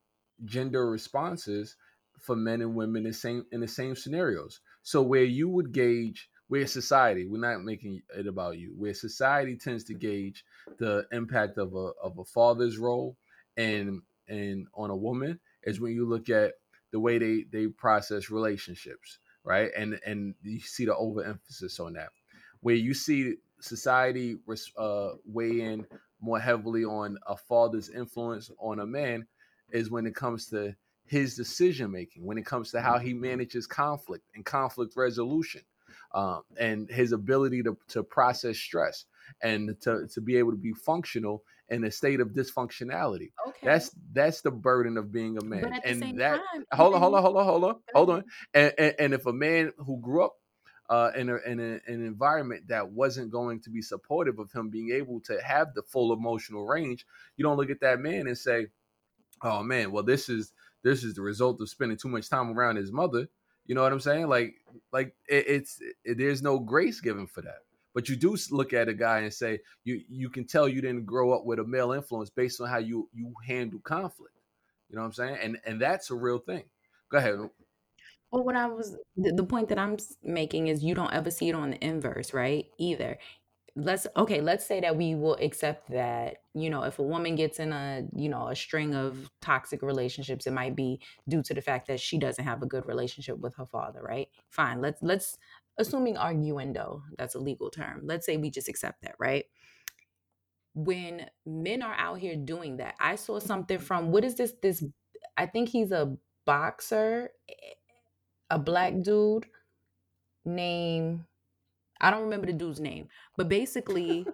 gender responses for men and women in the same in the same scenarios. So where you would gauge where society, we're not making it about you, where society tends to gauge the impact of a of a father's role and and on a woman is when you look at the way they they process relationships, right? And and you see the overemphasis on that. Where you see society res- uh, weigh in more heavily on a father's influence on a man is when it comes to his decision making, when it comes to how he manages conflict and conflict resolution, um, and his ability to, to process stress and to, to be able to be functional in a state of dysfunctionality. Okay. That's that's the burden of being a man. but at the and that time, hold on, hold on, hold on, hold on, hold on. And, and, and if a man who grew up uh, in, a, in a, an environment that wasn't going to be supportive of him being able to have the full emotional range, you don't look at that man and say, "Oh man, well this is this is the result of spending too much time around his mother." You know what I'm saying? Like, like it, it's it, there's no grace given for that. But you do look at a guy and say you you can tell you didn't grow up with a male influence based on how you you handle conflict. You know what I'm saying? And and that's a real thing. Go ahead. Well, what I was the, the point that I'm making is you don't ever see it on the inverse, right? Either. Let's okay, let's say that we will accept that, you know, if a woman gets in a, you know, a string of toxic relationships, it might be due to the fact that she doesn't have a good relationship with her father, right? Fine. Let's let's assuming arguendo, that's a legal term. Let's say we just accept that, right? When men are out here doing that, I saw something from what is this this I think he's a boxer a black dude named I don't remember the dude's name, but basically,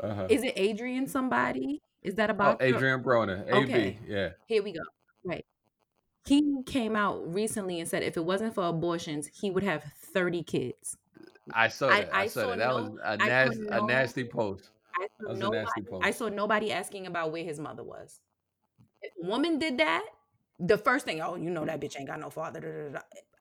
Uh-huh. is it Adrian somebody? Is that about Oh? Adrian Broner, AB, Okay. yeah. Here we go. Right. He came out recently and said if it wasn't for abortions, he would have 30 kids. I saw I- that. I, I saw, saw that. That no- was a, I nas- a no- nasty post. I saw nobody, post. I saw nobody asking about where his mother was. If a woman did that, the first thing, oh, you know that bitch ain't got no father. da, da, da.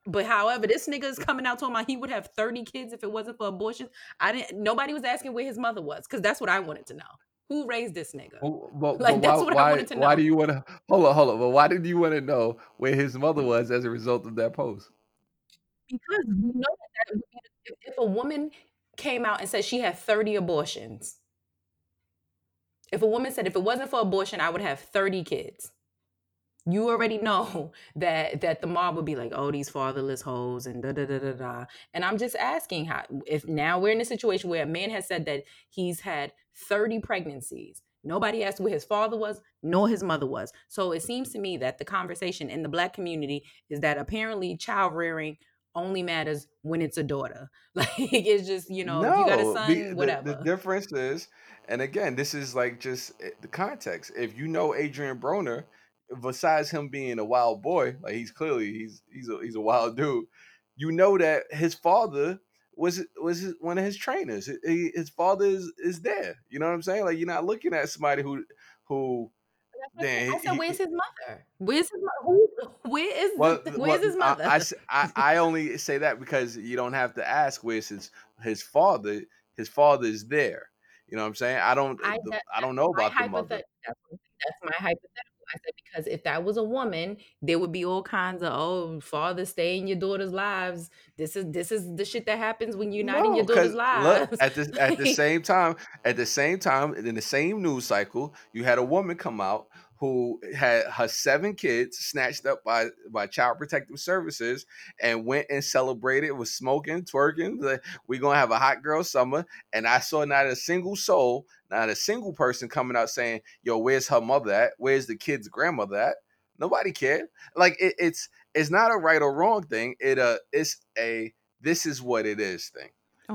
But however, this nigga is coming out talking about he would have 30 kids if it wasn't for abortions. I didn't nobody was asking where his mother was, because that's what I wanted to know. Who raised this nigga? Oh, well, but, Like, that's why, what I wanted to know. why do you want to hold on, hold on? But why did you want to know where his mother was as a result of that post? Because we know that, that if, if a woman came out and said she had 30 abortions, if a woman said if it wasn't for abortion, I would have 30 kids. You already know that that the mob would be like, oh, these fatherless hoes and da da da da da. And I'm just asking how if now we're in a situation where a man has said that he's had 30 pregnancies Nobody asked where his father was, nor his mother was. So it seems to me that the conversation in the black community is that apparently child rearing only matters when it's a daughter. Like it's just, you know, if you got a No, son, be, the the difference is, and again, this is like just eh, the context. If you know Adrian Broner, besides him being a wild boy, like he's clearly he's he's a he's a wild dude. You know that his father was was his, one of his trainers. He- His father is is there. You know what I'm saying? Like you're not looking at somebody who who I then I said, where's his mother? Where's his mo- who? Where is Well, Where's well, his I, I, mother? s- I- I only say that because you don't have to ask where's his his father. His father is there. You know what I'm saying? I don't I I don't know about the mother. That's, that's my hypothetical. I said because if that was a woman, there would be all kinds of oh, father, stay in your daughter's lives. This is this is the shit that happens when you're not in your daughter's lives. look at this at the same time, at the same time, in the same news cycle, you had a woman come out who had her seven kids snatched up by by Child Protective Services and went and celebrated with smoking, twerking. We're gonna have a hot girl summer, and I saw not a single soul, not a single person coming out saying, "Yo, where's her mother at? Where's the kid's grandmother at?" Nobody cared. Like it, it's it's not a right or wrong thing. It uh it's a this is what it is thing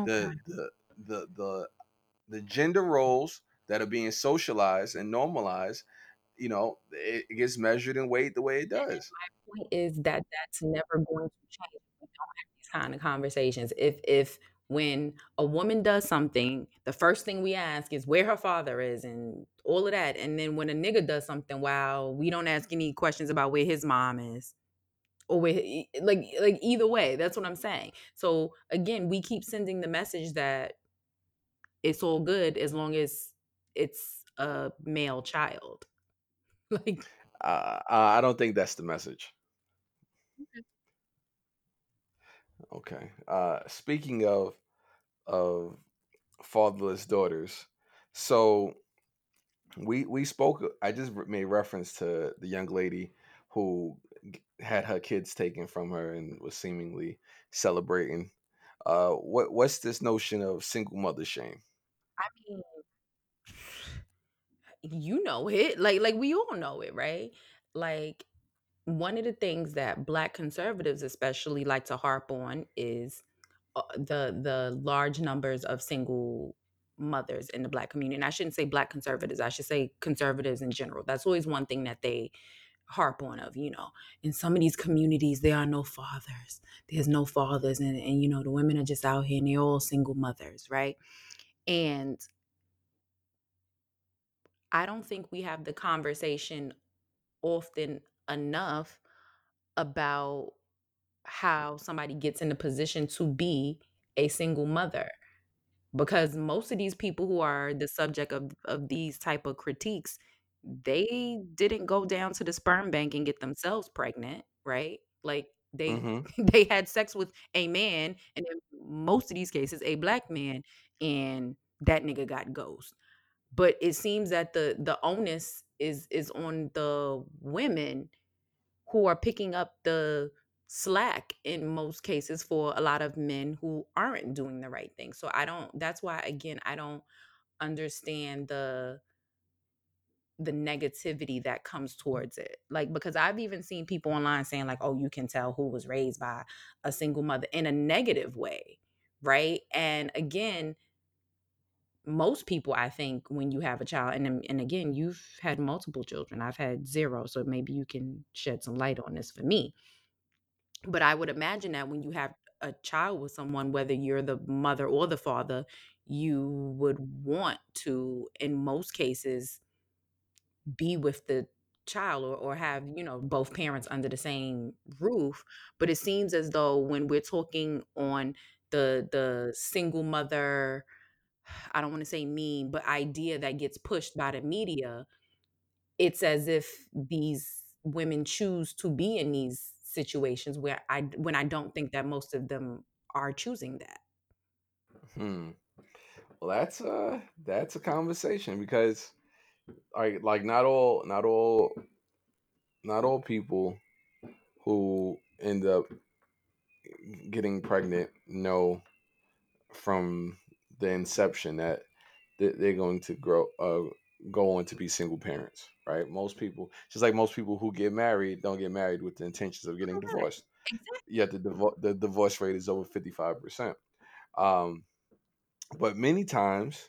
the the the the the gender roles that are being socialized and normalized you know it, it gets measured and weighed the way it And does my point is that that's never going to change. We don't have these kind of conversations. If if when a woman does something, the first thing we ask is where her father is and all of that. And then when a nigga does something, wow, we don't ask any questions about where his mom is. Or where like like either way, that's what I'm saying. So again, we keep sending the message that it's all good as long as it's a male child. Like uh, i don't think that's the message. Okay. Uh speaking of of fatherless daughters so we we spoke i just made reference to the young lady who had her kids taken from her and was seemingly celebrating. Uh what what's this notion of single mother shame? I mean you know it like like we all know it right? Like one of the things that black conservatives especially like to harp on is uh, the the large numbers of single mothers in the black community and i shouldn't say black conservatives i should say conservatives in general. That's always one thing that they harp on of you know in some of these communities there are no fathers. There's no fathers and, and you know the women are just out here and they're all single mothers right? And i don't think we have the conversation often enough about how somebody gets in a position to be a single mother. Because most of these people who are the subject of of these type of critiques they didn't go down to the sperm bank and get themselves pregnant right? Like they mm-hmm. they had sex with a man and in most of these cases a black man and that nigga got ghost but it seems that the the onus is is on the women who are picking up the slack in most cases for a lot of men who aren't doing the right thing. So I don't that's why again I don't understand the the negativity that comes towards it. Like because I've even seen people online saying like oh you can tell who was raised by a single mother in a negative way, right? And again, most people I think when you have a child and um, and again you've had multiple children. I've had zero, so maybe you can shed some light on this for me but I would imagine that when you have a child with someone, whether you're the mother or the father, you would want to, in most cases, be with the child or, or have, you know, both parents under the same roof. But it seems as though when we're talking on the the single mother, I don't want to say mean, but idea that gets pushed by the media, it's as if these women choose to be in these situations where I when I don't think that most of them are choosing that. hmm well that's uh that's a conversation because like like not all not all not all people who end up getting pregnant know from the inception that they- they're going to grow uh go on to be single parents, right? Most people, just like most people who get married, don't get married with the intentions of getting divorced. Exactly. Yet the divo- the divorce rate is over fifty five percent. Um, but many times,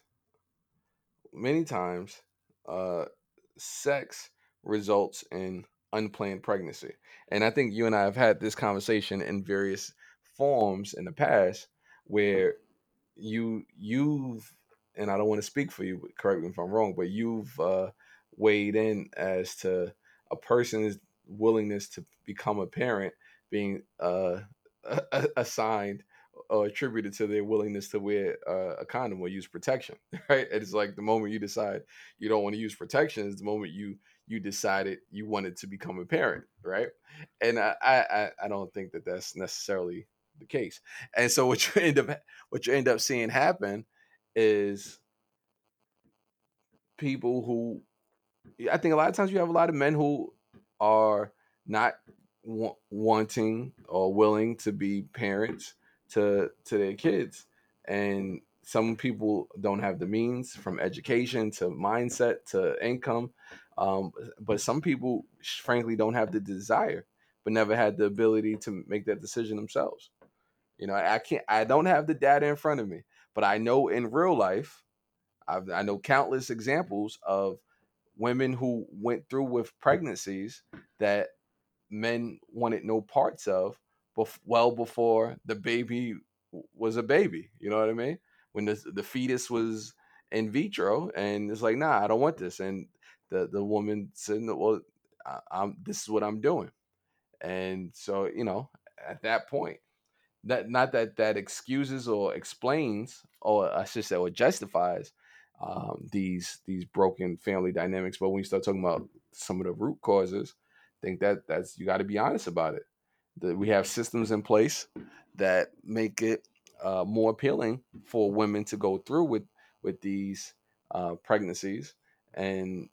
many times, uh, sex results in unplanned pregnancy, and I think you and I have had this conversation in various forms in the past where you you've and I don't want to speak for you, but correct me if I'm wrong, but you've uh, weighed in as to a person's willingness to become a parent being uh, assigned or attributed to their willingness to wear uh, a condom or use protection, right? It's like the moment you decide you don't want to use protection is the moment you you decided you wanted to become a parent, right? And I I, I don't think that that's necessarily the case. And so what you end up what you end up seeing happen is people who I think a lot of times you have a lot of men who are not wa- wanting or willing to be parents to to their kids and some people don't have the means from education to mindset to income um, but some people frankly don't have the desire but never had the ability to make that decision themselves you know i can't i don't have the data in front of me but i know in real life I've, i know countless examples of women who went through with pregnancies that men wanted no parts of bef- well before the baby was a baby. You know what I mean? When the the fetus was in vitro, and it's like, nah, I don't want this. And the the woman said, well, I, I'm this is what I'm doing. And so you know, at that point, that not that that excuses or explains, or I should say, or justifies um, these these broken family dynamics. But when you start talking about some of the root causes, I think that that's you got to be honest about it. That we have systems in place that make it uh, more appealing for women to go through with with these uh, pregnancies, and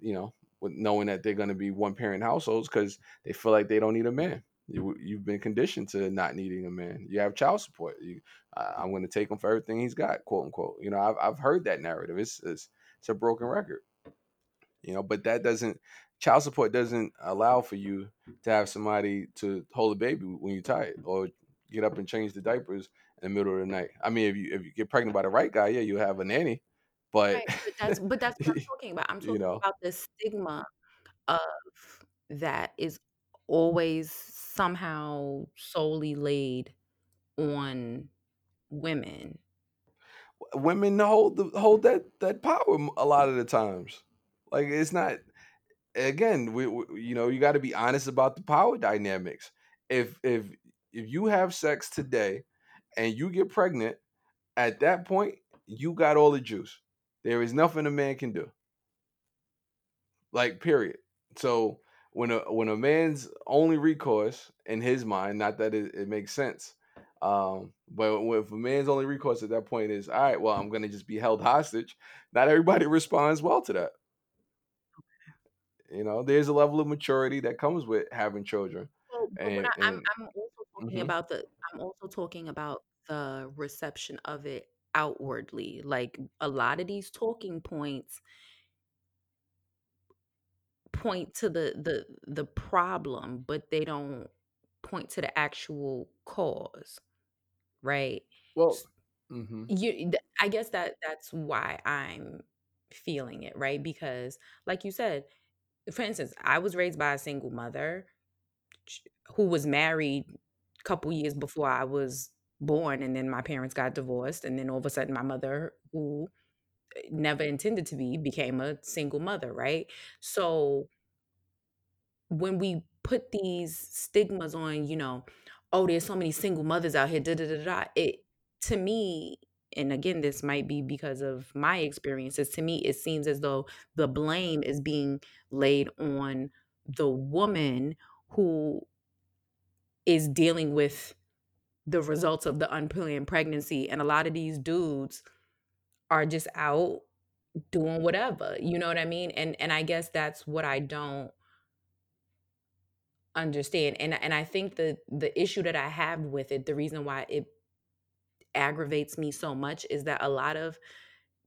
you know, with knowing that they're going to be one parent households because they feel like they don't need a man. You, you've been conditioned to not needing a man. You have child support. You, uh, I'm going to take him for everything he's got, quote unquote. You know, I've, I've heard that narrative. It's, it's it's a broken record. You know, but that doesn't child support doesn't allow for you to have somebody to hold a baby when you're tired or get up and change the diapers in the middle of the night. I mean, if you if you get pregnant by the right guy, yeah, you have a nanny. But Right, but that's but that's what I'm talking about. I'm you talking know, about the stigma of that is always somehow solely laid on women. women hold the, hold that that power a lot of the times. Like it's not again, we, we you know you got to be honest about the power dynamics. If if if you have sex today and you get pregnant, at that point you got all the juice. There is nothing a man can do. Like period. So when a when a man's only recourse in his mind, not that it, it makes sense, um, but if a man's only recourse at that point is, all right, well, I'm gonna just be held hostage. Not everybody responds well to that. You know, there's a level of maturity that comes with having children, Well, and I, I'm I'm also talking mhm. about the I'm also talking about the reception of it outwardly. Like a lot of these talking points point to the the the problem, but they don't point to the actual cause, right? well, S- hmm You, I guess that that's why I'm feeling it, right? Because, like you said, for instance, I was raised by a single mother who was married a couple years before I was born, and then my parents got divorced, and then all of a sudden, my mother, who never intended to be, became a single mother, right? So when we put these stigmas on, you know, oh, there's so many single mothers out here, da da da da. It to me, and again, this might be because of my experiences. To me, it seems as though the blame is being laid on the woman who is dealing with the results of the unplanned pregnancy, and a lot of these dudes are just out doing whatever. You know what I mean? And and I guess that's what I don't understand and and I think the the issue that I have with it the reason why it aggravates me so much is that a lot of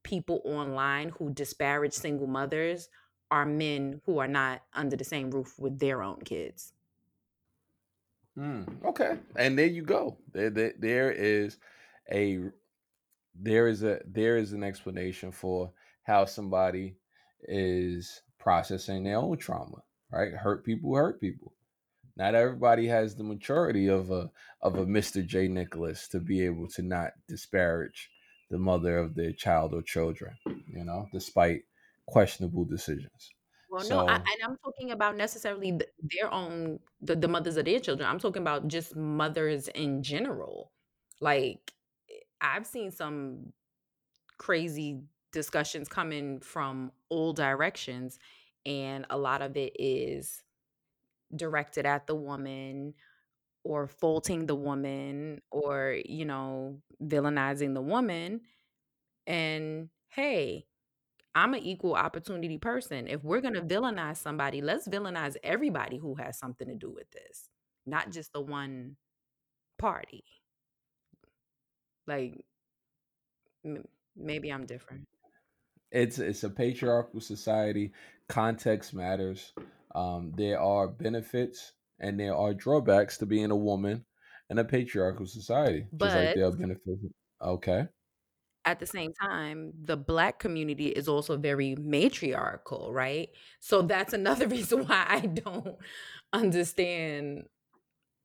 people online who disparage single mothers are men who are not under the same roof with their own kids. Mm, okay, and there you go. There, there, there is a there is a there is an explanation for how somebody is processing their own trauma. Right, hurt people hurt people. Not everybody has the maturity of a of a Mr. J. Nicholas to be able to not disparage the mother of their child or children. You know, despite questionable decisions. Well, no, So, I, and I'm talking about necessarily their own the, the mothers of their children. I'm talking about just mothers in general. Like I've seen some crazy discussions coming from all directions, and a lot of it is directed at the woman or faulting the woman or you know villainizing the woman. And hey, I'm an equal opportunity person. If we're going to villainize somebody, let's villainize everybody who has something to do with this, not just the one party. Like m- maybe I'm different. it's it's a patriarchal society. Context matters. Um, there are benefits and there are drawbacks to being a woman in a patriarchal society, just like But there are benefits. Okay. at the same time, the black community is also very matriarchal, right? So that's another reason why I don't understand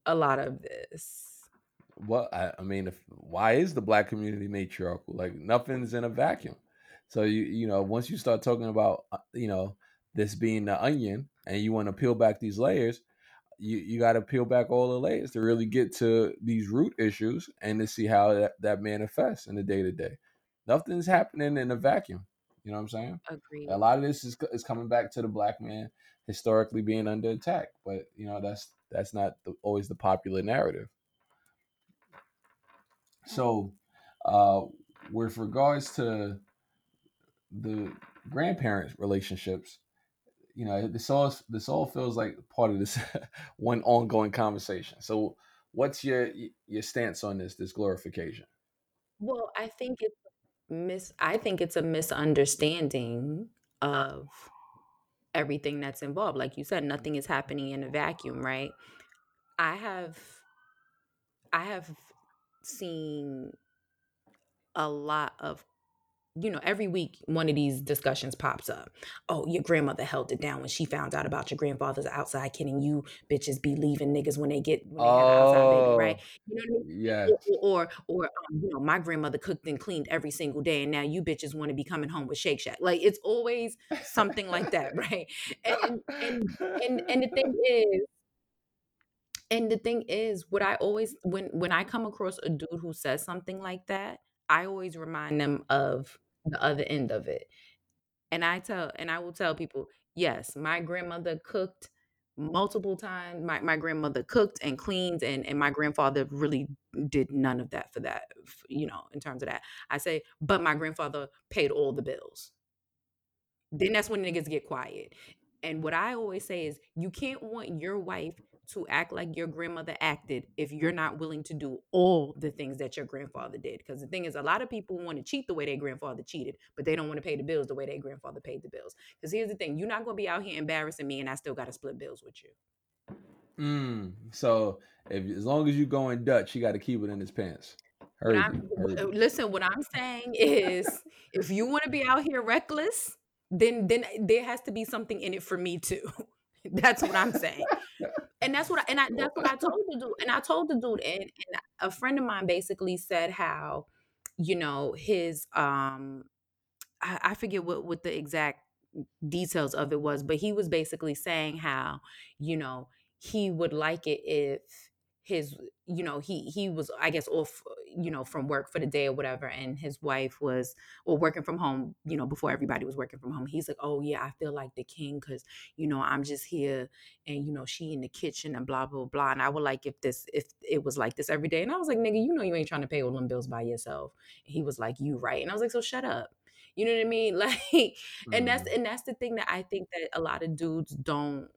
a lot of this. Well, I, I mean, if, why is the black community matriarchal? Like nothing's in a vacuum. So you you know once you start talking about uh, you know this being the onion and you want to peel back these layers, you you got to peel back all the layers to really get to these root issues and to see how that, that manifests in the day to day. Nothing's happening in a vacuum. You know what I'm saying? Agreed. A lot of this is is coming back to the black man historically being under attack, but you know that's that's not the, always the popular narrative. So, uh, with regards to the grandparent relationships, you know, this all this all feels like part of this one ongoing conversation. So, what's your your stance on this this glorification? Well, I think it's mis I think it's a misunderstanding of everything that's involved. Like you said, nothing is happening in a vacuum, right? I have I have seen a lot of you know, every week one of these discussions pops up. Oh, your grandmother held it down when she found out about your grandfather's outside kidding you bitches be leaving niggas when they get when they have outside baby, right? Oh, You know what I mean? yes. Or or, or or, um, you know, my grandmother cooked and cleaned every single day, and now you bitches want to be coming home with Shake Shack. Like it's always something like that, right? And and and and the thing is, and the thing is, what I always when when I come across a dude who says something like that, I always remind them of the other end of it. And I tell and I will tell people, yes, my grandmother cooked multiple times. My my grandmother cooked and cleaned and and my grandfather really did none of that for that, you know, in terms of that. I say, but my grandfather paid all the bills. Then that's when niggas get quiet. And what I always say is, you can't want your wife to act like your grandmother acted if you're not willing to do all the things that your grandfather did. Because the thing is, a lot of people want to cheat the way their grandfather cheated, but they don't want to pay the bills the way their grandfather paid the bills. Because here's the thing you're not going to be out here embarrassing me, and I still got to split bills with you. Mm, so, if as long as you going Dutch, you got to keep it in his pants. What Heard I'm. Heard you. listen, what I'm saying is if you want to be out here reckless, then then there has to be something in it for me too. That's what I'm saying. And that's what I, and I that's what I told the dude. And I told the dude and, and a friend of mine basically said how, you know, his um I, I forget what what the exact details of it was, but he was basically saying how, you know, he would like it if his, you know, he he was I guess off, you know, from work for the day or whatever, and his wife was or working from home, you know, before everybody was working from home. He's like, oh yeah, I feel like the king because you know I'm just here and you know she in the kitchen and blah blah blah. And I would like if this if it was like this every day. And I was like, nigga, you know you ain't trying to pay all them bills by yourself. And he was like, you right. And I was like, so shut up. You know what I mean? Like and that's Mm, and that's the thing that I think that a lot of dudes don't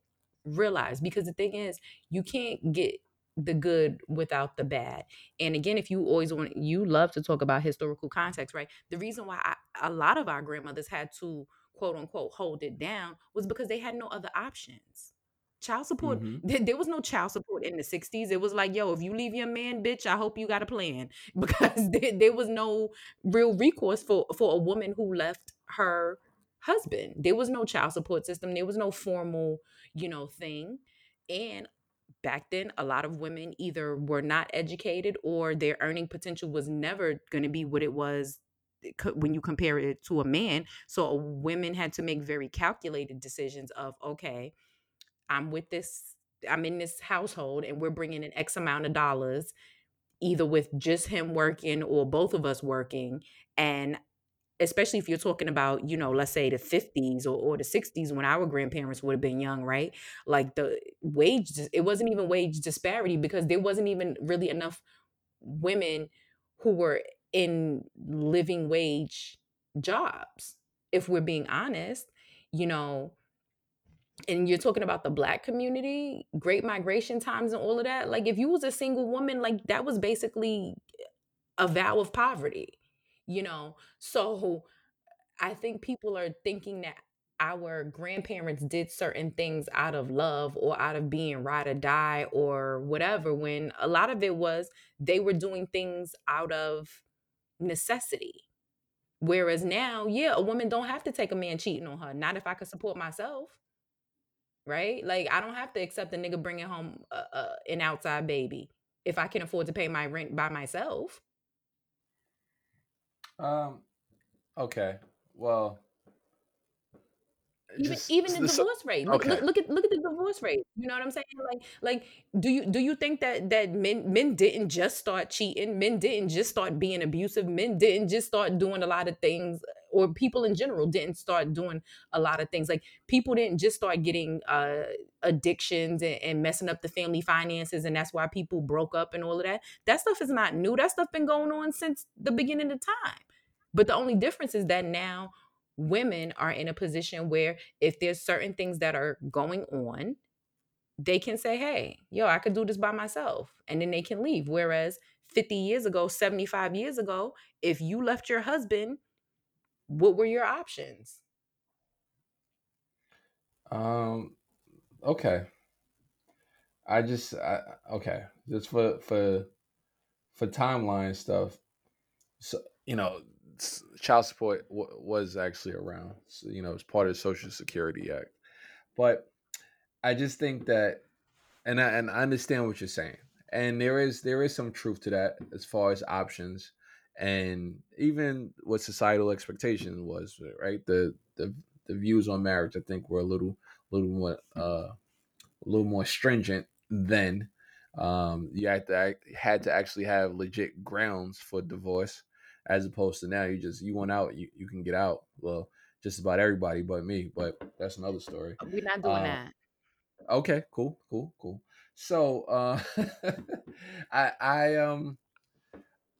realize because the thing is you can't get the good without the bad. And again, if you always want, you love to talk about historical context, right? The reason why I, a lot of our grandmothers had to quote unquote hold it down was because they had no other options. Child support, Mhm. there, there was no child support in the 60s. It was like, yo, if you leave your man, bitch, I hope you got a plan. Because there, there was no real recourse for, for a woman who left her husband. There was no child support system. There was no formal, you know, thing. And back then a lot of women either were not educated or their earning potential was never going to be what it was eh, when you compare it to a man. So women had to make very calculated decisions of okay i'm with this i'm in this household and we're bringing in x amount of dollars either with just him working or both of us working and especially if you're talking about, you know, let's say the 50s or, or the 60s when our grandparents would have been young, right? Like the wage, it wasn't even wage disparity because there wasn't even really enough women who were in living wage jobs. If we're being honest, you know, and you're talking about the black community, great migration times and all of that. Like if you was a single woman, like that was basically a vow of poverty, you know? So I think people are thinking that our grandparents did certain things out of love or out of being ride or die or whatever, when a lot of it was they were doing things out of necessity. Whereas now, yeah, a woman don't have to take a man cheating on her. Not if I could support myself, right? Like I don't have to accept a nigga bringing home a, a, an outside baby if I can afford to pay my rent by myself. Um. Okay. Well. even Just even the so- divorce rate look, okay. look, look at look at the divorce rate you know what i'm saying like like do you do you think that that men men didn't just start cheating men didn't just start being abusive men didn't just start doing a lot of things or people in general didn't start doing a lot of things like people didn't just start getting uh addictions and, and messing up the family finances and that's why people broke up and all of that that stuff is not new that stuff been going on since the beginning of time but the only difference is that now women are in a position where if there's certain things that are going on, they can say, hey, yo, I could do this by myself. And then they can leave. Whereas 50 years ago, 75 years ago, if you left your husband, what were your options? Um. Okay. I just. I, okay. Just for for for timeline stuff. So you know, child support w- was actually around. So, you know, it's part of the Social Security Act. But I just think that, and I, and I understand what you're saying, and there is there is some truth to that as far as options, and even what societal expectation was. Right. The the the views on marriage, I think, were a little little more uh, a little more stringent then. Um, you had to act, had to actually have legit grounds for divorce, as opposed to now you just you want out, you, you can get out. Well, just about everybody but me, but that's another story. We're not doing Uh, that. Okay, cool, cool, cool. So, uh, I I um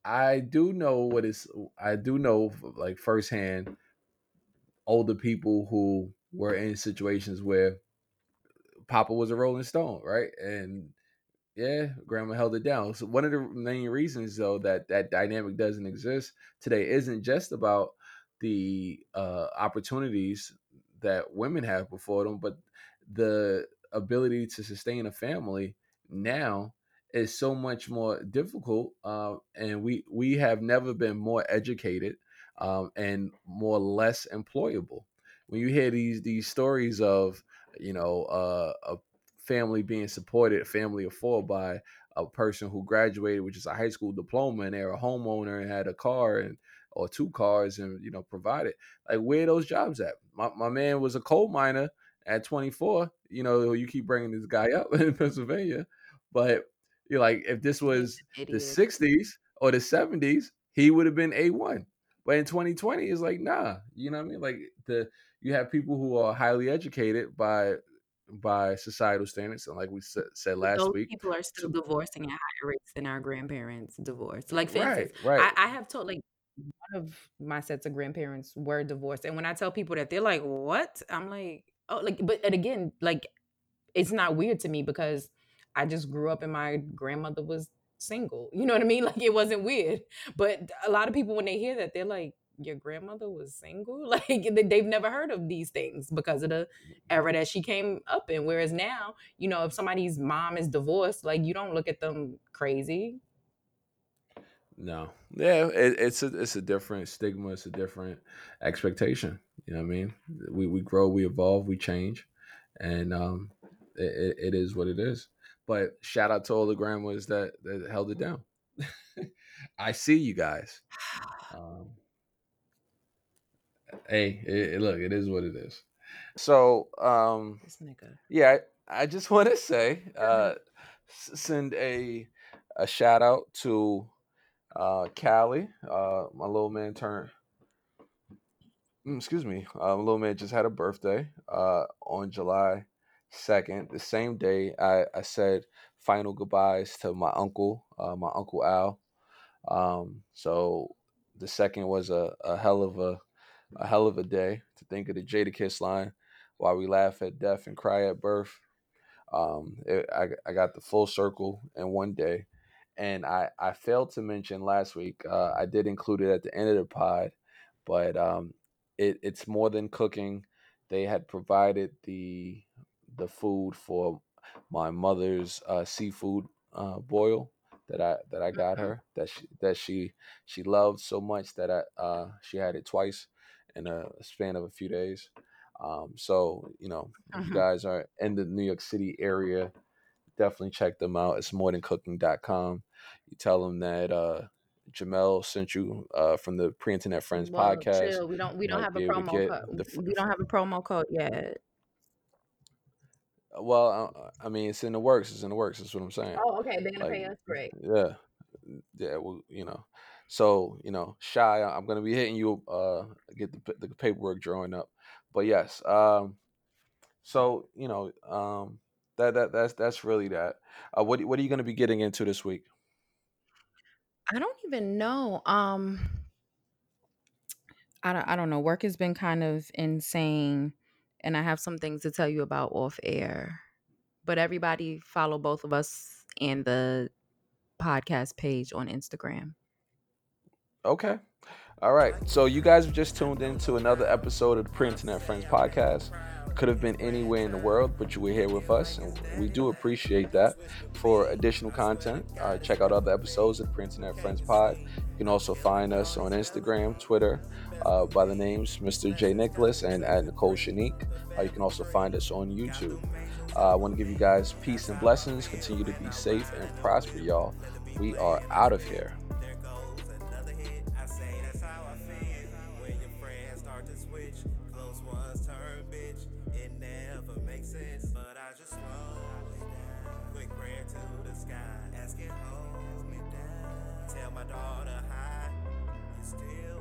I do know what is I do know like firsthand older people who were in situations where Papa was a Rolling Stone, right? And yeah, grandma held it down. So one of the main reasons though that that dynamic doesn't exist today isn't just about the uh, opportunities that women have before them, but the ability to sustain a family now is so much more difficult. Uh, and we we have never been more educated um, and more less employable. When you hear these these stories of you know uh, a family being supported, a family of four by a person who graduated which is a high school diploma and they're a homeowner and had a car and or two cars and you know provided. Like where those jobs at? My, my man was a coal miner at 24 you know you keep bringing this guy up in pennsylvania but you're like if this was the 60s or the 70s he would have been a1 but in 2020 it's like nah you know what i mean? Like the you have people who are highly educated by by societal standards and like we said, last Those week people are still divorcing at higher rates than our grandparents divorced. Like, for right instance, right I, I have told like one of my sets of grandparents were divorced. And when I tell people that, they're like, what? I'm like, oh, like, but and again, like, it's not weird to me because I just grew up and my grandmother was single. You know what I mean? Like it wasn't weird. But a lot of people when they hear that, they're like, your grandmother was single? Like they've never heard of these things because of the era that she came up in. Whereas now, you know, if somebody's mom is divorced, like you don't look at them crazy. No, yeah, it, it's a it's a different stigma. It's a different expectation. You know what I mean? We we grow, we evolve, we change, and um, it, it is what it is. But shout out to all the grandmas that that held it down. I see you guys. Um, hey, it, look, it is what it is. So, um. Yeah, I, I just want to say, uh, send a a shout out to uh, Callie. Uh, my little man turned. Mm, excuse me. Uh, my little man just had a birthday uh, on July second. The same day, I, I said final goodbyes to my uncle, uh, my uncle Al. Um, so the second was a, a hell of a a hell of a day to think of the Jadakiss line while we laugh at death and cry at birth. Um, it, I, I got the full circle in one day. And I, I failed to mention last week, uh, I did include it at the end of the pod, but um, it, it's more than cooking. They had provided the the food for my mother's uh, seafood uh, boil that I that I got mm-hmm. her that she that she she loved so much that I uh, she had it twice in a span of a few days. Um, so you know, uh-huh. you guys are in the New York City area, definitely check them out. It's morethancooking.com. You tell them that uh, Jamel sent you uh, from the Pre Internet Friends well, podcast. Chill. We don't we don't have a promo code. The, we don't have a promo code yet. Well, uh, I mean, it's in the works. It's in the works. That's what I'm saying. Oh, okay. They're gonna like, pay us. Great. Yeah, yeah. Well, you know, so you know, shy. I'm gonna be hitting you. Uh, get the the paperwork drawing up. But yes. Um. So you know, um, that that that's that's really that. Uh, what what are you gonna be getting into this week? I don't even know. Um. I don't, I don't know. Work has been kind of insane, and I have some things to tell you about off air. But everybody follow both of us and the podcast page on Instagram. Okay. All right. So you guys have just tuned into another episode of the Pre Internet Friends podcast. Could have been anywhere in the world, but you were here with us, and we do appreciate that. For additional content, uh, check out other episodes of the Pre Internet Friends Pod. You can also find us on Instagram, Twitter, uh, by the names Mr. J. Nicholas and at Nicole Shanique. Uh, you can also find us on YouTube. Uh, I want to give you guys peace and blessings. Continue to be safe and prosper, y'all. We are out of here.